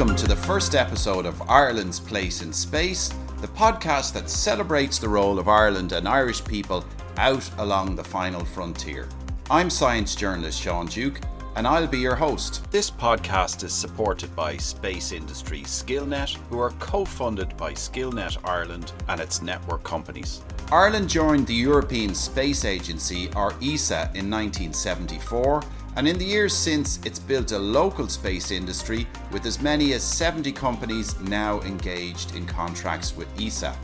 Welcome to the first episode of Ireland's Place in Space, the podcast that celebrates the role of Ireland and Irish people out along the final frontier. I'm science journalist Sean Duke, and I'll be your host. This podcast is supported by Space Industry Skillnet, who are co funded by Skillnet Ireland and its network companies. Ireland joined the European Space Agency, or ESA, in 1974 and in the years since, it's built a local space industry with as many as 70 companies now engaged in contracts with ESA.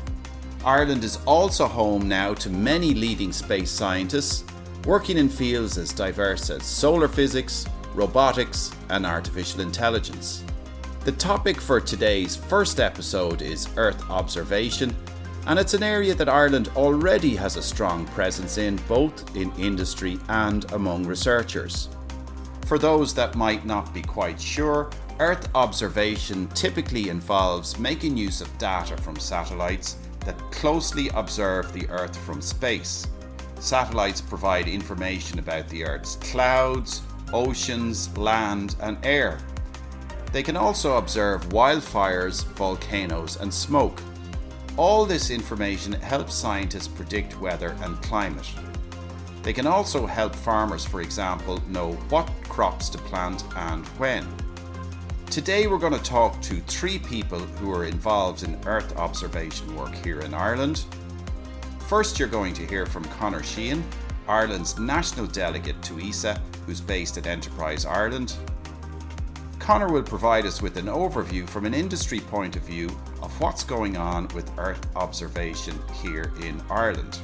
Ireland is also home now to many leading space scientists working in fields as diverse as solar physics, robotics, and artificial intelligence. The topic for today's first episode is Earth observation, and it's an area that Ireland already has a strong presence in, both in industry and among researchers. For those that might not be quite sure, Earth observation typically involves making use of data from satellites that closely observe the Earth from space. Satellites provide information about the Earth's clouds, oceans, land, and air. They can also observe wildfires, volcanoes, and smoke. All this information helps scientists predict weather and climate. They can also help farmers, for example, know what crops to plant and when. Today, we're going to talk to three people who are involved in Earth observation work here in Ireland. First, you're going to hear from Conor Sheehan, Ireland's national delegate to ESA, who's based at Enterprise Ireland. Conor will provide us with an overview from an industry point of view of what's going on with Earth observation here in Ireland.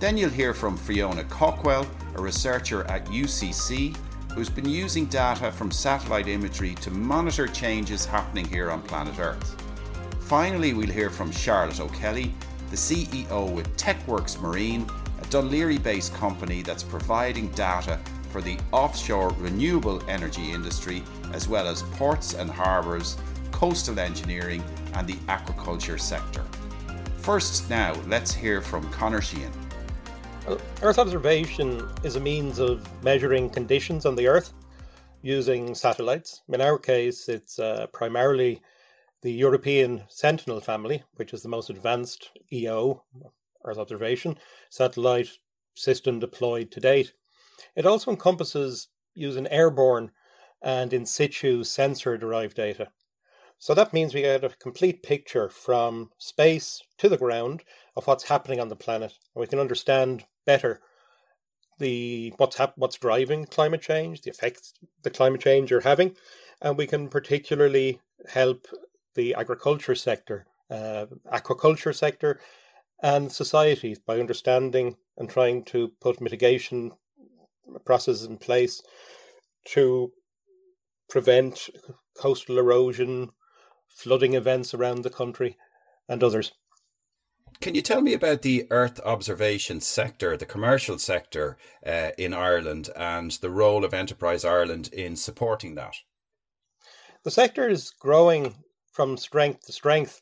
Then you'll hear from Fiona Cawkwell, a researcher at UCC, who's been using data from satellite imagery to monitor changes happening here on planet Earth. Finally, we'll hear from Charlotte O'Kelly, the CEO with TechWorks Marine, a Dun Laoghaire based company that's providing data for the offshore renewable energy industry, as well as ports and harbours, coastal engineering, and the aquaculture sector. First, now, let's hear from Connor Sheehan. Earth observation is a means of measuring conditions on the Earth using satellites. In our case, it's uh, primarily the European Sentinel family, which is the most advanced EO, Earth observation, satellite system deployed to date. It also encompasses using airborne and in situ sensor derived data. So that means we get a complete picture from space to the ground of what's happening on the planet, and we can understand better the what's hap- what's driving climate change, the effects the climate change are having, and we can particularly help the agriculture sector, uh, aquaculture sector, and society by understanding and trying to put mitigation processes in place to prevent coastal erosion, flooding events around the country, and others. Can you tell me about the Earth observation sector, the commercial sector uh, in Ireland, and the role of Enterprise Ireland in supporting that? The sector is growing from strength to strength.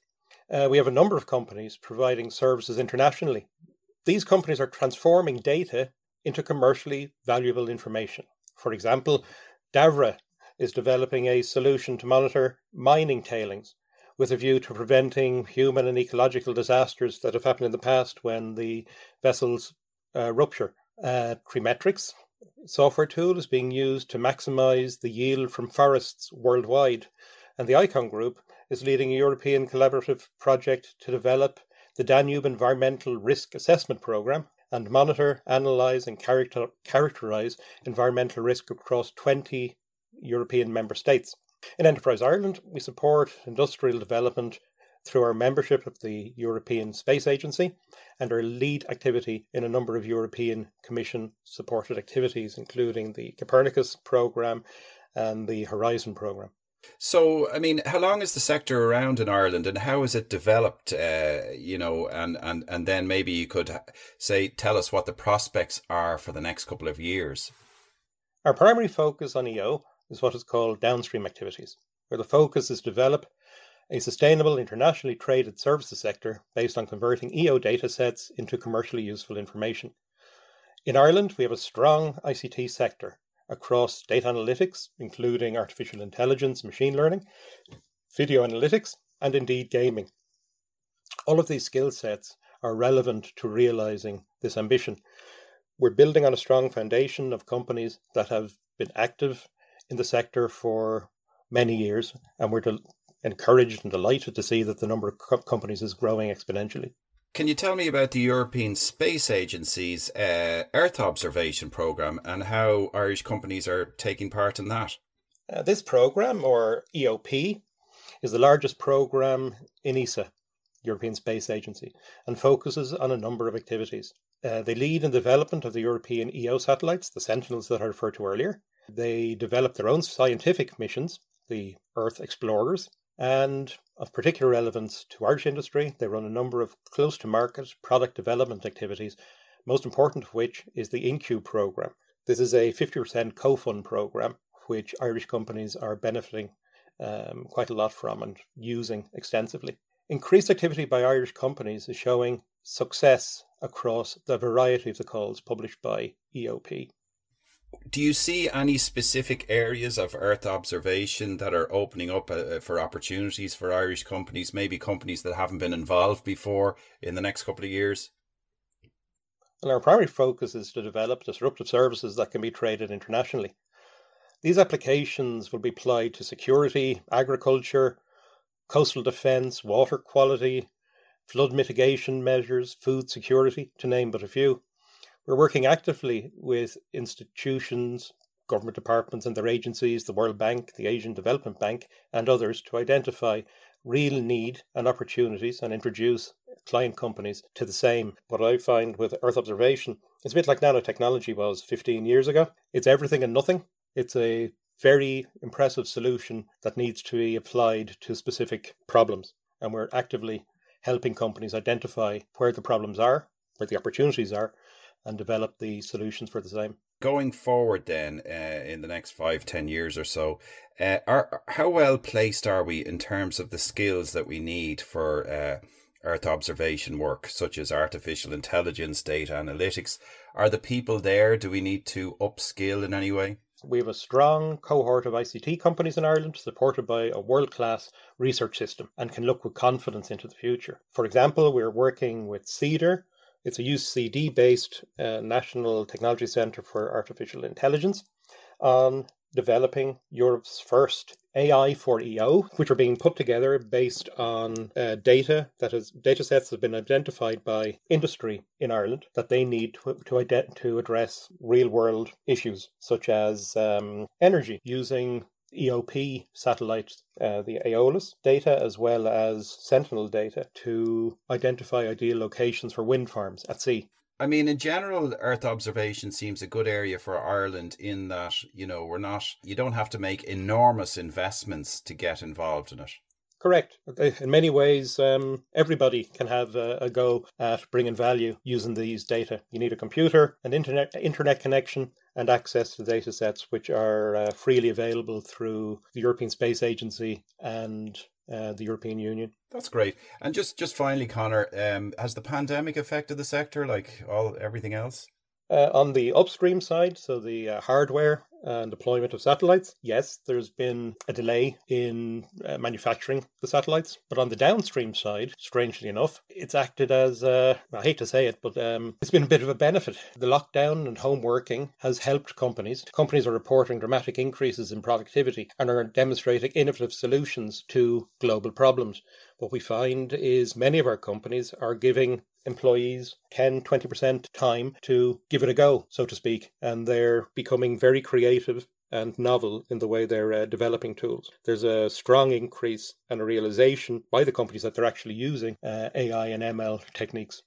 Uh, we have a number of companies providing services internationally. These companies are transforming data into commercially valuable information. For example, Davra is developing a solution to monitor mining tailings with a view to preventing human and ecological disasters that have happened in the past when the vessels uh, rupture. Uh, Treemetrics software tool is being used to maximize the yield from forests worldwide, and the ICON Group is leading a European collaborative project to develop the Danube Environmental Risk Assessment Programme and monitor, analyze, and character- characterize environmental risk across 20 European member states. In Enterprise Ireland, we support industrial development through our membership of the European Space Agency and our lead activity in a number of European Commission supported activities, including the Copernicus programme and the Horizon programme. So, I mean, how long is the sector around in Ireland, and how has it developed? Uh, you know, and and and then maybe you could say tell us what the prospects are for the next couple of years. Our primary focus on EO is what is called downstream activities, where the focus is to develop a sustainable, internationally traded services sector based on converting EO data sets into commercially useful information. In Ireland, we have a strong ICT sector. across data analytics, including artificial intelligence, machine learning, video analytics, and indeed gaming. All of these skill sets are relevant to realizing this ambition. We're building on a strong foundation of companies that have been active in the sector for many years, and we're del- encouraged and delighted to see that the number of co- companies is growing exponentially. Can you tell me about the European Space Agency's uh, Earth observation program and how Irish companies are taking part in that? Uh, this program, or EOP, is the largest program in ESA, European Space Agency, and focuses on a number of activities. Uh, they lead in the development of the European EO satellites, the Sentinels that I referred to earlier. They develop their own scientific missions, the Earth Explorers, and of particular relevance to Irish industry, they run a number of close to market product development activities, most important of which is the InCubed program. This is a 50% co fund program, which Irish companies are benefiting um, quite a lot from and using extensively. Increased activity by Irish companies is showing success across the variety of the calls published by EOP do you see any specific areas of Earth observation that are opening up uh, for opportunities for Irish companies, maybe companies that haven't been involved before in the next couple of years? Well, our primary focus is to develop disruptive services that can be traded internationally. These applications will be applied to security, agriculture, coastal defence, water quality, flood mitigation measures, food security, to name but a few. We're working actively with institutions, government departments and their agencies, the World Bank, the Asian Development Bank, and others to identify real need and opportunities and introduce client companies to the same. What I find with Earth observation is a bit like nanotechnology was 15 years ago. It's everything and nothing. It's a very impressive solution that needs to be applied to specific problems. And we're actively helping companies identify where the problems are, where the opportunities are, and develop the solutions for the same. Going forward, then, uh, in the next five, ten years or so, uh, are how well placed are we in terms of the skills that we need for uh, Earth observation work, such as artificial intelligence, data analytics? Are the people there? Do we need to upskill in any way? We have a strong cohort of ICT companies in Ireland supported by a world class research system and can look with confidence into the future. For example, we're working with CeADAR, it's a UCD based uh, National Technology Centre for Artificial Intelligence on developing Europe's first AI for EO, which are being put together based on uh, data that is data sets have been identified by industry in Ireland that they need to to, ident- to address real world issues such as um, energy using EOP satellites, uh, the Aeolus data, as well as Sentinel data to identify ideal locations for wind farms at sea. I mean, in general, Earth observation seems a good area for Ireland in that, you know, we're not, you don't have to make enormous investments to get involved in it. Correct. In many ways, um, everybody can have a, a, go at bringing value using these data. You need a computer, an internet internet connection, and access to data sets which are uh, freely available through the European Space Agency and uh, the European Union. That's great. And just just finally, Connor, um, has the pandemic affected the sector like all everything else? Uh, on the upstream side, so the uh, hardware and deployment of satellites, yes, there's been a delay in uh, manufacturing the satellites. But on the downstream side, strangely enough, it's acted as, uh, I hate to say it, but um, it's been a bit of a benefit. The lockdown and home working has helped companies. Companies are reporting dramatic increases in productivity and are demonstrating innovative solutions to global problems. What we find is many of our companies are giving employees 10 20% time to give it a go so to speak and they're becoming very creative and novel in the way they're uh, developing tools. There's a strong increase and a realization by the companies that they're actually using uh, AI and ML techniques.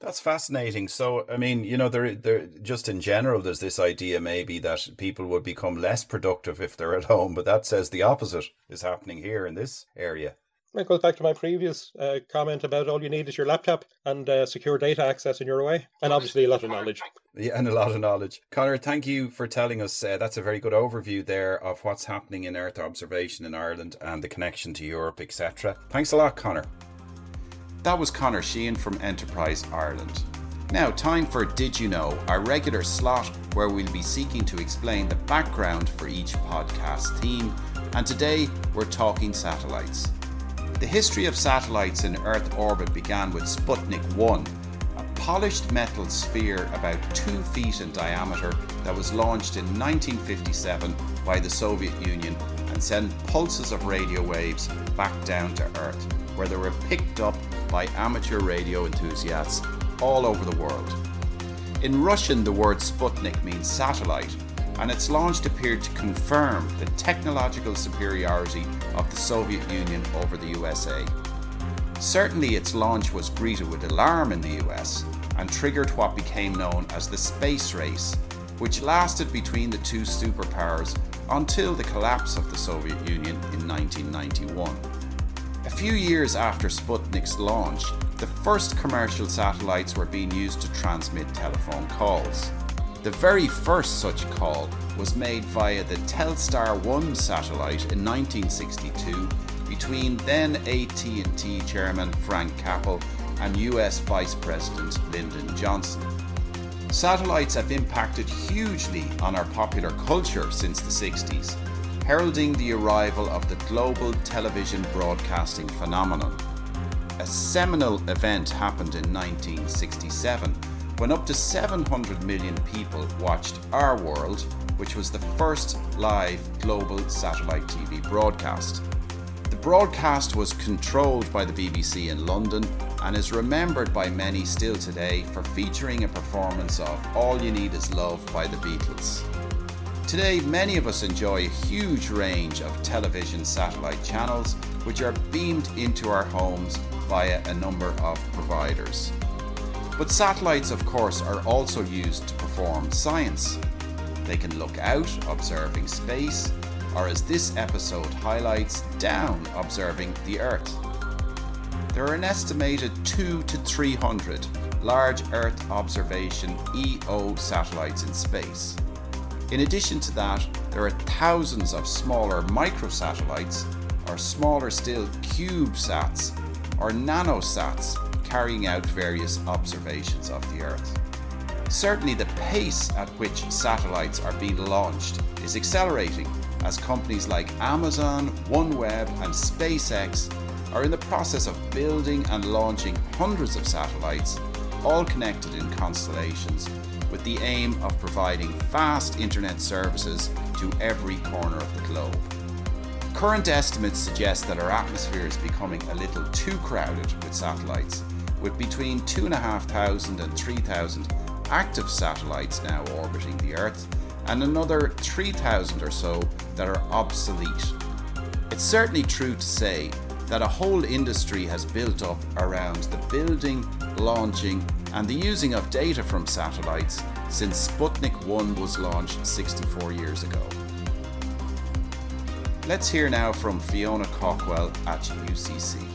That's fascinating. So, I mean, you know, there, there, just in general, there's this idea maybe that people would become less productive if they're at home, but that says the opposite is happening here in this area. It goes back to my previous uh, comment about all you need is your laptop and uh, secure data access in your way, and obviously a lot of knowledge. Yeah, and a lot of knowledge. Connor, thank you for telling us. Uh, that's a very good overview there of what's happening in Earth observation in Ireland and the connection to Europe, etc. Thanks a lot, Connor. That was Connor Sheehan from Enterprise Ireland. Now, time for Did You Know, our regular slot where we'll be seeking to explain the background for each podcast theme, and today we're talking satellites. The history of satellites in Earth orbit began with Sputnik 1, a polished metal sphere about 2 feet in diameter that was launched in 1957 by the Soviet Union and sent pulses of radio waves back down to Earth, where they were picked up by amateur radio enthusiasts all over the world. In Russian, the word Sputnik means satellite, and its launch appeared to confirm the technological superiority of the Soviet Union over the USA. Certainly, its launch was greeted with alarm in the US and triggered what became known as the space race, which lasted between the two superpowers until the collapse of the Soviet Union in 1991. A few years after Sputnik's launch, the first commercial satellites were being used to transmit telephone calls. The very first such call was made via the Telstar 1 satellite in 1962 between then AT&T chairman Frank Kappel and US Vice President Lyndon Johnson. Satellites have impacted hugely on our popular culture since the 60s, heralding the arrival of the global television broadcasting phenomenon a seminal event happened in 1967 when up to 700 million people watched Our World, which was the first live global satellite TV broadcast. The broadcast was controlled by the BBC in London and is remembered by many still today for featuring a performance of All You Need Is Love by the Beatles. Today, many of us enjoy a huge range of television satellite channels which are beamed into our homes via a number of providers. But satellites, of course, are also used to perform science. They can look out, observing space, or as this episode highlights, down, observing the Earth. There are an estimated 2 to 300 large Earth observation EO satellites in space. In addition to that, there are thousands of smaller microsatellites, or smaller still CubeSats, or nanosats carrying out various observations of the Earth. Certainly, the pace at which satellites are being launched is accelerating as companies like Amazon, OneWeb, and SpaceX are in the process of building and launching hundreds of satellites, all connected in constellations, with the aim of providing fast internet services to every corner of the globe. Current estimates suggest that our atmosphere is becoming a little too crowded with satellites, with between 2,500 and 3,000 active satellites now orbiting the Earth, and another 3,000 or so that are obsolete. It's certainly true to say that a whole industry has built up around the building, launching, and the using of data from satellites since Sputnik 1 was launched 64 years ago. Let's hear now from Fiona Cawkwell at UCC.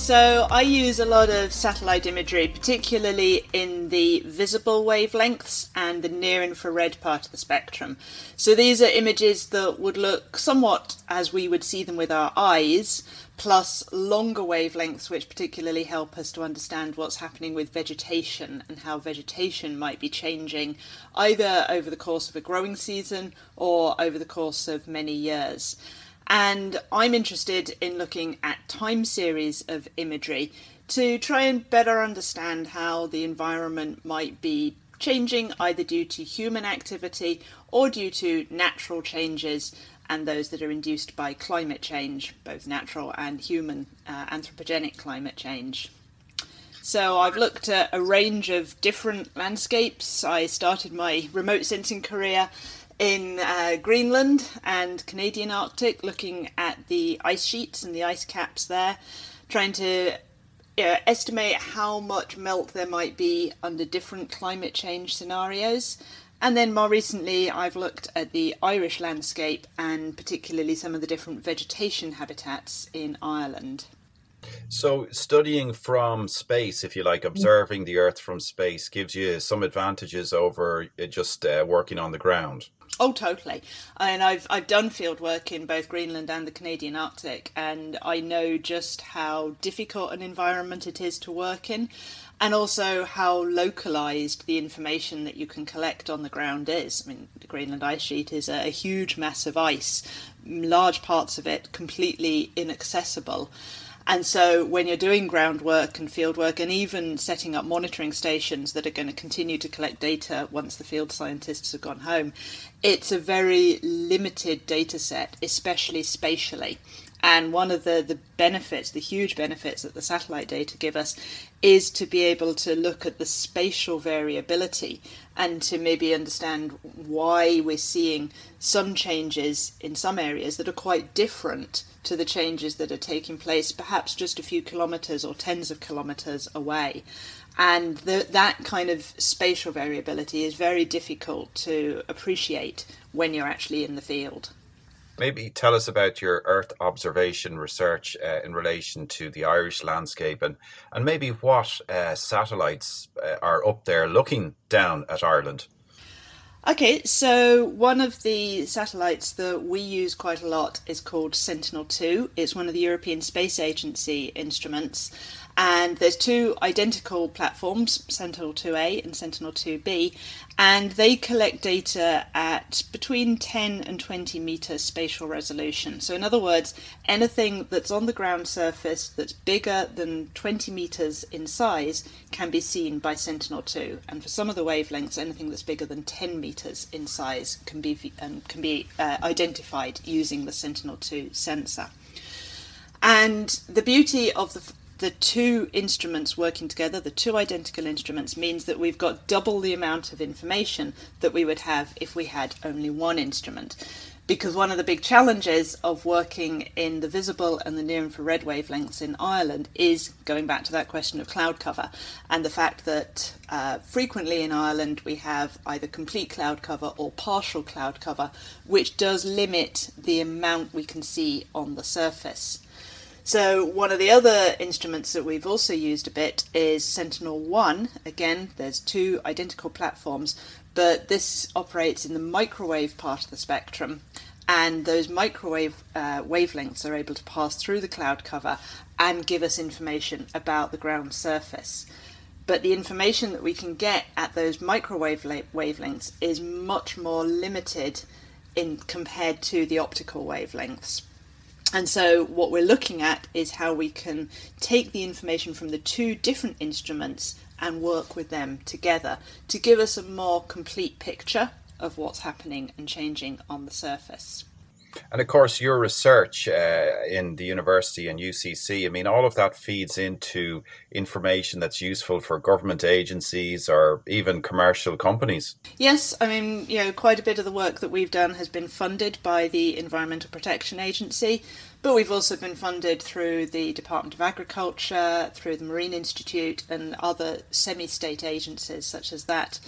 So, I use a lot of satellite imagery, particularly in the visible wavelengths and the near infrared part of the spectrum. So, these are images that would look somewhat as we would see them with our eyes, plus longer wavelengths, which particularly help us to understand what's happening with vegetation and how vegetation might be changing either over the course of a growing season or over the course of many years. And I'm interested in looking at time series of imagery to try and better understand how the environment might be changing either due to human activity or due to natural changes and those that are induced by climate change, both natural and human uh, anthropogenic climate change. So I've looked at a range of different landscapes. I started my remote sensing career in uh, Greenland and Canadian Arctic, looking at the ice sheets and the ice caps there, trying to estimate how much melt there might be under different climate change scenarios. And then more recently, I've looked at the Irish landscape and particularly some of the different vegetation habitats in Ireland. So, studying from space, if you like, observing the Earth from space gives you some advantages over uh, just uh, working on the ground. Oh, totally. And I've I've done field work in both Greenland and the Canadian Arctic, and I know just how difficult an environment it is to work in, and also how localized the information that you can collect on the ground is. I mean, the Greenland ice sheet is a, a huge mass of ice, large parts of it completely inaccessible. And so, when you're doing groundwork and field work, and even setting up monitoring stations that are going to continue to collect data once the field scientists have gone home, it's a very limited data set, especially spatially. And one of the, the benefits, the huge benefits that the satellite data give us, is to be able to look at the spatial variability and to maybe understand why we're seeing some changes in some areas that are quite different to the changes that are taking place perhaps just a few kilometres or tens of kilometres away. And the, that kind of spatial variability is very difficult to appreciate when you're actually in the field. Maybe tell us about your Earth observation research uh, in relation to the Irish landscape and, and maybe what uh, satellites uh, are up there looking down at Ireland. Okay, so one of the satellites that we use quite a lot is called Sentinel 2. It's one of the European Space Agency instruments, and there's two identical platforms, Sentinel 2A and Sentinel 2B, and they collect data at between 10 and 20 meter spatial resolution. So, in other words, anything that's on the ground surface that's bigger than 20 meters in size can be seen by Sentinel 2. And for some of the wavelengths, anything that's bigger than 10 meters in size can be um, can be uh, identified using the Sentinel 2 sensor. And the beauty of the the two instruments working together, the two identical instruments, means that we've got double the amount of information that we would have if we had only one instrument. Because one of the big challenges of working in the visible and the near infrared wavelengths in Ireland is going back to that question of cloud cover and the fact that uh, frequently in Ireland we have either complete cloud cover or partial cloud cover, which does limit the amount we can see on the surface. So, one of the other instruments that we've also used a bit is Sentinel 1. Again, there's two identical platforms, but this operates in the microwave part of the spectrum. And those microwave uh, wavelengths are able to pass through the cloud cover and give us information about the ground surface. But the information that we can get at those microwave wavelengths is much more limited in compared to the optical wavelengths. And so, what we're looking at is how we can take the information from the two different instruments and work with them together to give us a more complete picture of what's happening and changing on the surface. And of course, your research uh, in the university and UCC, I mean, all of that feeds into information that's useful for government agencies or even commercial companies. Yes, I mean, you know, quite a bit of the work that we've done has been funded by the Environmental Protection Agency, but we've also been funded through the Department of Agriculture, through the Marine Institute, and other semi state agencies such as that.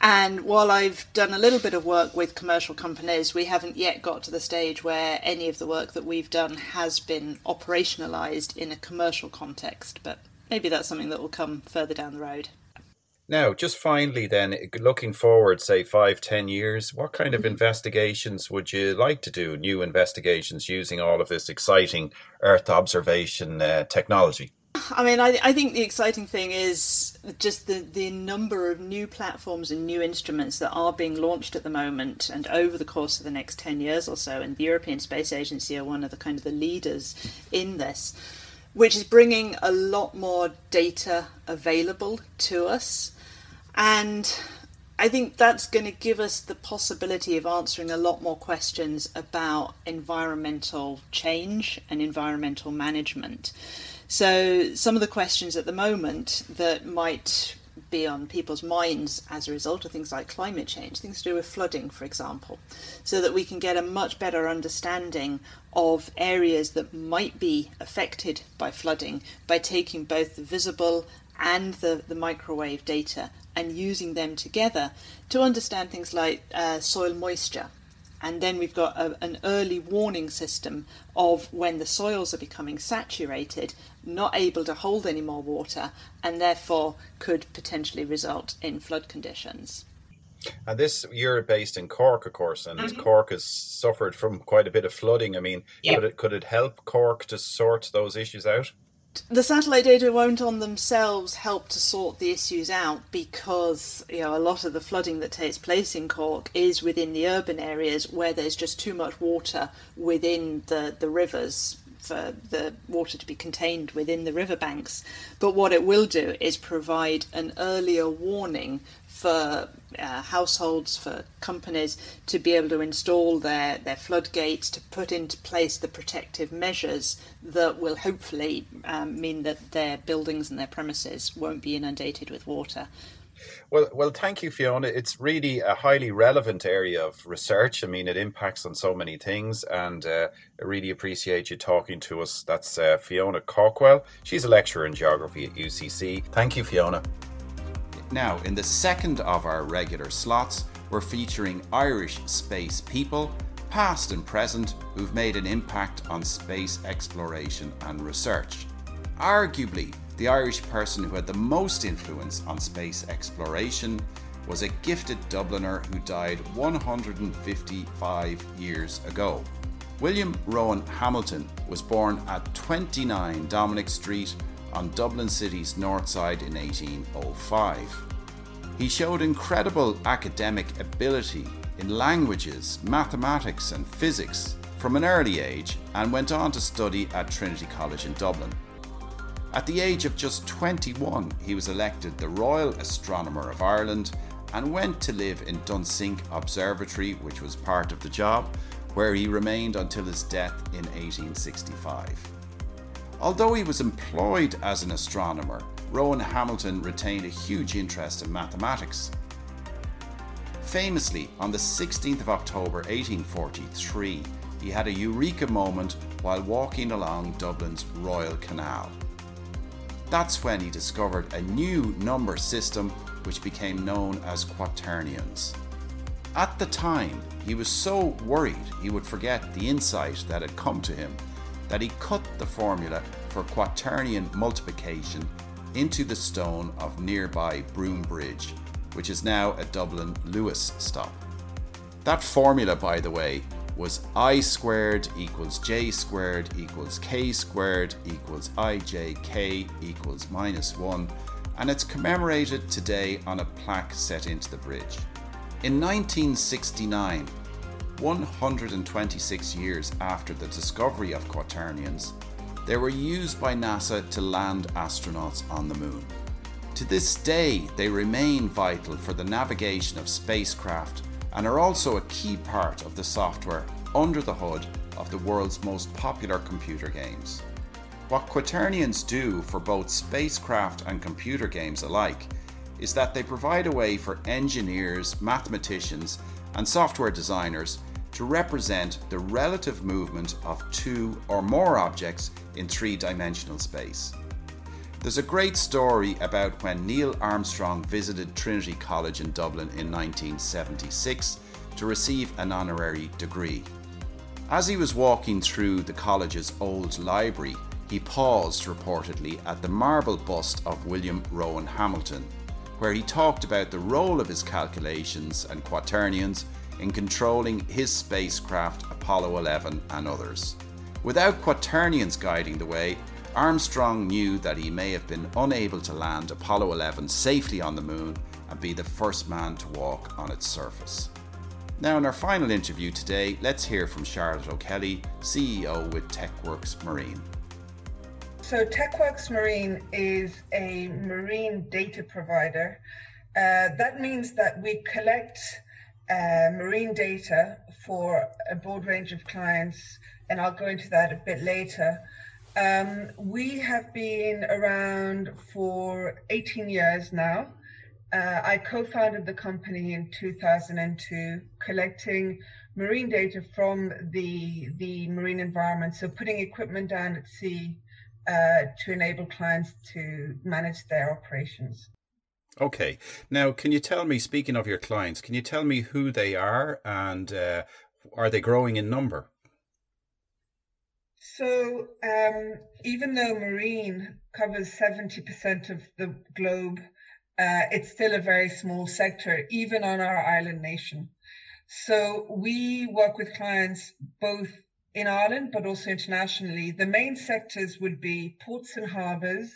And while I've done a little bit of work with commercial companies, we haven't yet got to the stage where any of the work that we've done has been operationalized in a commercial context. But maybe that's something that will come further down the road. Now, just finally, then, looking forward, say five, ten years, what kind of investigations would you like to do? New investigations using all of this exciting Earth observation uh, technology? I mean, I, I think the exciting thing is just the, the number of new platforms and new instruments that are being launched at the moment and over the course of the next 10 years or so. And the European Space Agency are one of the kind of the leaders in this, which is bringing a lot more data available to us. And I think that's going to give us the possibility of answering a lot more questions about environmental change and environmental management. So, some of the questions at the moment that might be on people's minds as a result of things like climate change, things to do with flooding, for example, so that we can get a much better understanding of areas that might be affected by flooding by taking both the visible and the, the microwave data and using them together to understand things like uh, soil moisture and then we've got a, an early warning system of when the soils are becoming saturated, not able to hold any more water, and therefore could potentially result in flood conditions. And this you're based in Cork, of course, and mm-hmm. Cork has suffered from quite a bit of flooding. I mean, yep. could it could it help Cork to sort those issues out? The satellite data won't on themselves help to sort the issues out because you know a lot of the flooding that takes place in Cork is within the urban areas where there's just too much water within the, the rivers for the water to be contained within the riverbanks. But what it will do is provide an earlier warning for uh, households, for companies to be able to install their, their floodgates, to put into place the protective measures that will hopefully um, mean that their buildings and their premises won't be inundated with water. Well, well, thank you, Fiona. It's really a highly relevant area of research. I mean, it impacts on so many things, and uh, I really appreciate you talking to us. That's uh, Fiona Cawkwell. She's a lecturer in geography at UCC. Thank you, Fiona. Now, in the second of our regular slots, we're featuring Irish space people, past and present, who've made an impact on space exploration and research. Arguably, the Irish person who had the most influence on space exploration was a gifted Dubliner who died 155 years ago. William Rowan Hamilton was born at 29 Dominic Street on Dublin City's north side in 1805. He showed incredible academic ability in languages, mathematics, and physics from an early age and went on to study at Trinity College in Dublin. At the age of just 21, he was elected the Royal Astronomer of Ireland and went to live in Dunsink Observatory, which was part of the job, where he remained until his death in 1865. Although he was employed as an astronomer, Rowan Hamilton retained a huge interest in mathematics. Famously, on the 16th of October 1843, he had a eureka moment while walking along Dublin's Royal Canal. That's when he discovered a new number system which became known as quaternions. At the time, he was so worried he would forget the insight that had come to him that he cut the formula for quaternion multiplication into the stone of nearby Broom Bridge, which is now a Dublin Luas stop. That formula, by the way, was i squared equals j squared equals k squared equals ijk equals minus 1, and it's commemorated today on a plaque set into the bridge. In 1969, 126 years after the discovery of quaternions, they were used by NASA to land astronauts on the moon. To this day, they remain vital for the navigation of spacecraft and are also a key part of the software under the hood of the world's most popular computer games. What Quaternions do for both spacecraft and computer games alike is that they provide a way for engineers, mathematicians, and software designers to represent the relative movement of two or more objects in three dimensional space. There's a great story about when Neil Armstrong visited Trinity College in Dublin in 1976 to receive an honorary degree. As he was walking through the college's old library, he paused reportedly at the marble bust of William Rowan Hamilton, where he talked about the role of his calculations and quaternions in controlling his spacecraft Apollo 11 and others. Without quaternions guiding the way, Armstrong knew that he may have been unable to land Apollo 11 safely on the moon and be the first man to walk on its surface. Now, in our final interview today, let's hear from Charlotte O'Kelly, CEO with TechWorks Marine. So, TechWorks Marine is a marine data provider. Uh, that means that we collect uh, marine data for a broad range of clients, and I'll go into that a bit later. Um, we have been around for 18 years now. Uh, I co-founded the company in 2002, collecting marine data from the the marine environment. So putting equipment down at sea uh, to enable clients to manage their operations. Okay. Now, can you tell me, speaking of your clients, can you tell me who they are and uh, are they growing in number? So, um, even though marine covers 70% of the globe, uh, it's still a very small sector, even on our island nation. So, we work with clients both in Ireland but also internationally. The main sectors would be ports and harbours,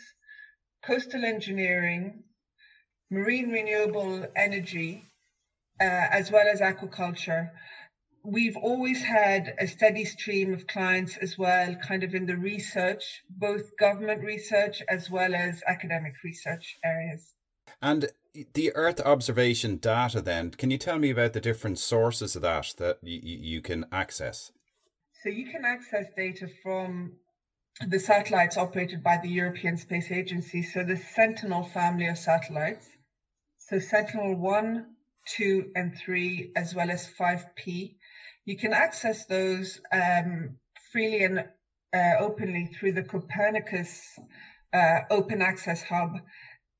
coastal engineering, marine renewable energy, uh, as well as aquaculture we've always had a steady stream of clients as well, kind of in the research, both government research as well as academic research areas. And the Earth observation data, then, can you tell me about the different sources of that that you, you can access? So you can access data from the satellites operated by the European Space Agency. So the Sentinel family of satellites. So Sentinel 1, 2, and 3, as well as 5P you can access those um, freely and uh, openly through the Copernicus uh, Open Access Hub.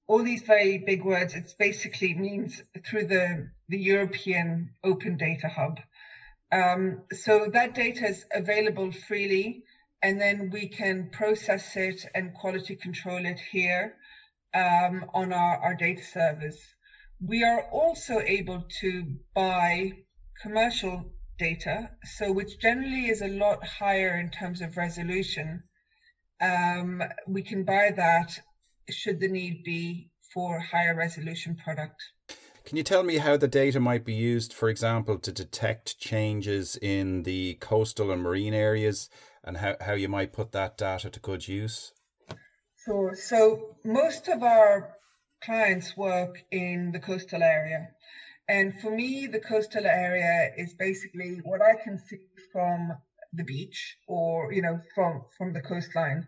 All these very big words, it basically means through the, the European Open Data Hub. Um, so that data is available freely, and then we can process it and quality control it here um, on our, our data servers. We are also able to buy commercial data, so which generally is a lot higher in terms of resolution. Um, we can buy that should the need be for higher resolution product. Can you tell me how the data might be used, for example, to detect changes in the coastal and marine areas and how, how you might put that data to good use? Sure. So most of our clients work in the coastal area. And for me, the coastal area is basically what I can see from the beach or, you know, from, from the coastline.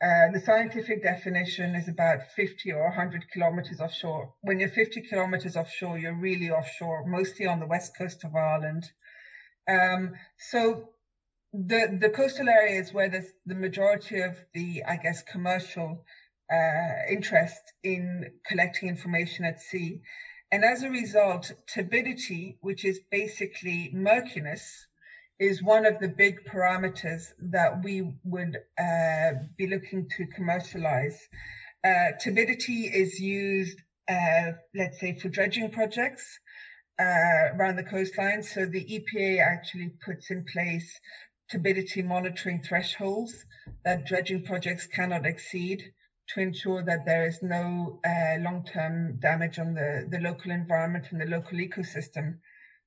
Uh, the scientific definition is about 50 or 100 kilometers offshore. When you're 50 kilometers offshore, you're really offshore, mostly on the west coast of Ireland. Um, so the the coastal area is where there's the majority of the, I guess, commercial uh, interest in collecting information at sea. And as a result, turbidity, which is basically murkiness, is one of the big parameters that we would uh, be looking to commercialize. Uh, turbidity is used, uh, let's say, for dredging projects uh, around the coastline. So the EPA actually puts in place turbidity monitoring thresholds that dredging projects cannot exceed to ensure that there is no uh, long-term damage on the, the local environment and the local ecosystem.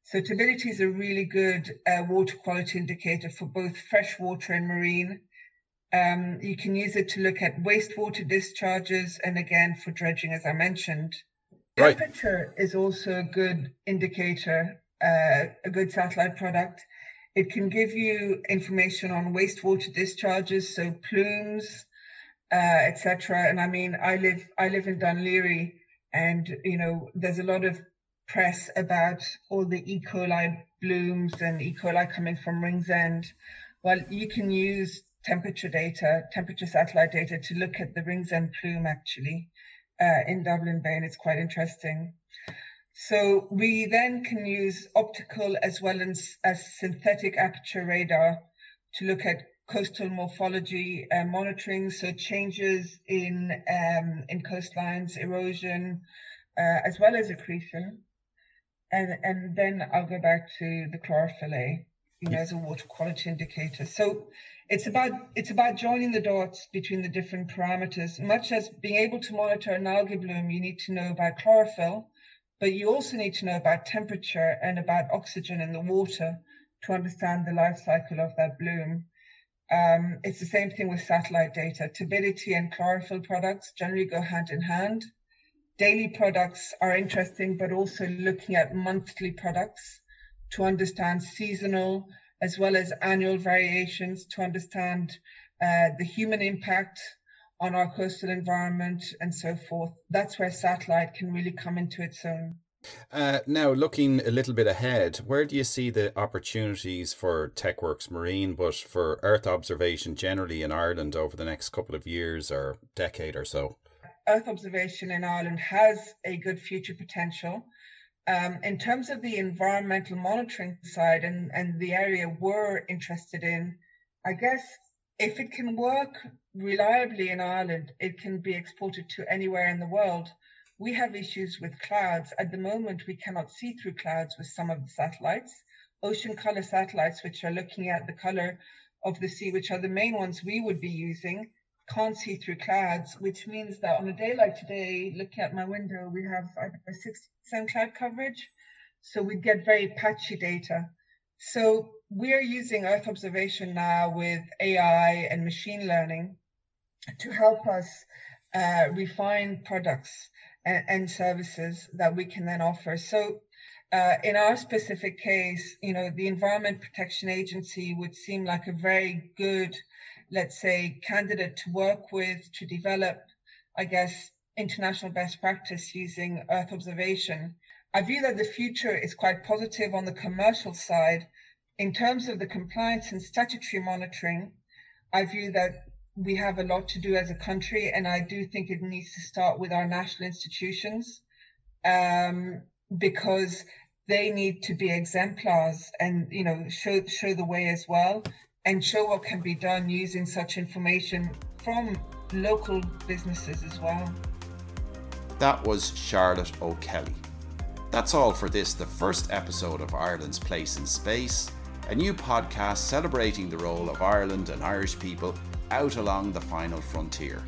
So turbidity is a really good uh, water quality indicator for both freshwater and marine. Um, you can use it to look at wastewater discharges and again for dredging, as I mentioned. Right. Temperature is also a good indicator, uh, a good satellite product. It can give you information on wastewater discharges, so plumes, uh, etc. And I mean, I live I live in Laoghaire, and you know, there's a lot of press about all the E. coli blooms and E. coli coming from Ringsend. Well, you can use temperature data, temperature satellite data, to look at the Ringsend plume actually uh, in Dublin Bay, and it's quite interesting. So we then can use optical as well as, as synthetic aperture radar to look at coastal morphology uh, monitoring, so changes in um, in coastlines, erosion, uh, as well as accretion. And and then I'll go back to the chlorophyll A, you know, as a water quality indicator. So it's about it's about joining the dots between the different parameters. Much as being able to monitor an algae bloom, you need to know about chlorophyll, but you also need to know about temperature and about oxygen in the water to understand the life cycle of that bloom. Um, it's the same thing with satellite data. Turbidity and chlorophyll products generally go hand in hand. Daily products are interesting, but also looking at monthly products to understand seasonal as well as annual variations, to understand uh, the human impact on our coastal environment and so forth. That's where satellite can really come into its own. Uh, now, looking a little bit ahead, where do you see the opportunities for TechWorks Marine, but for Earth observation generally in Ireland over the next couple of years or decade or so? Earth observation in Ireland has a good future potential. Um, in terms of the environmental monitoring side and, and the area we're interested in, I guess if it can work reliably in Ireland, it can be exported to anywhere in the world. We have issues with clouds. At the moment, we cannot see through clouds with some of the satellites. Ocean color satellites, which are looking at the color of the sea, which are the main ones we would be using, can't see through clouds, which means that on a day like today, looking at my window, we have a 60% cloud coverage. So we get very patchy data. So we're using Earth observation now with AI and machine learning to help us uh, refine products and, and, services that we can then offer. So uh, in our specific case, you know, the Environment Protection Agency would seem like a very good let's say, candidate to work with to develop, I guess, international best practice using Earth observation. I view that the future is quite positive on the commercial side. In terms of the compliance and statutory monitoring, I view that we have a lot to do as a country, and I do think it needs to start with our national institutions um, because they need to be exemplars and you know show show the way as well and show what can be done using such information from local businesses as well. That was Charlotte O'Kelly. That's all for this, the first episode of Ireland's Place in Space, a new podcast celebrating the role of Ireland and Irish people out along the final frontier.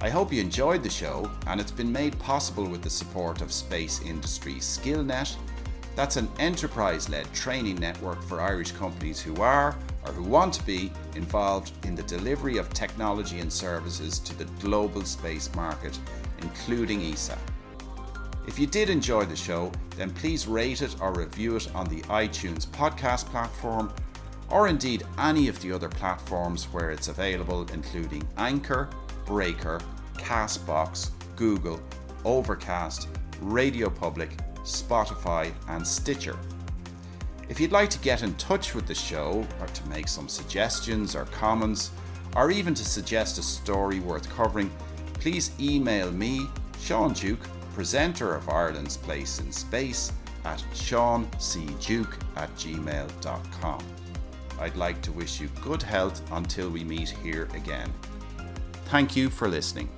I hope you enjoyed the show, and it's been made possible with the support of Space Industry SkillNet. That's an enterprise led training network for Irish companies who are or who want to be involved in the delivery of technology and services to the global space market, including ESA. If you did enjoy the show, then please rate it or review it on the iTunes podcast platform, or indeed any of the other platforms where it's available, including Anchor, Breaker, Castbox, Google, Overcast, Radio Public, Spotify, and Stitcher. If you'd like to get in touch with the show, or to make some suggestions or comments, or even to suggest a story worth covering, please email me, Sean Duke, presenter of Ireland's Place in Space, at seancduke at gmail.com. I'd like to wish you good health until we meet here again. Thank you for listening.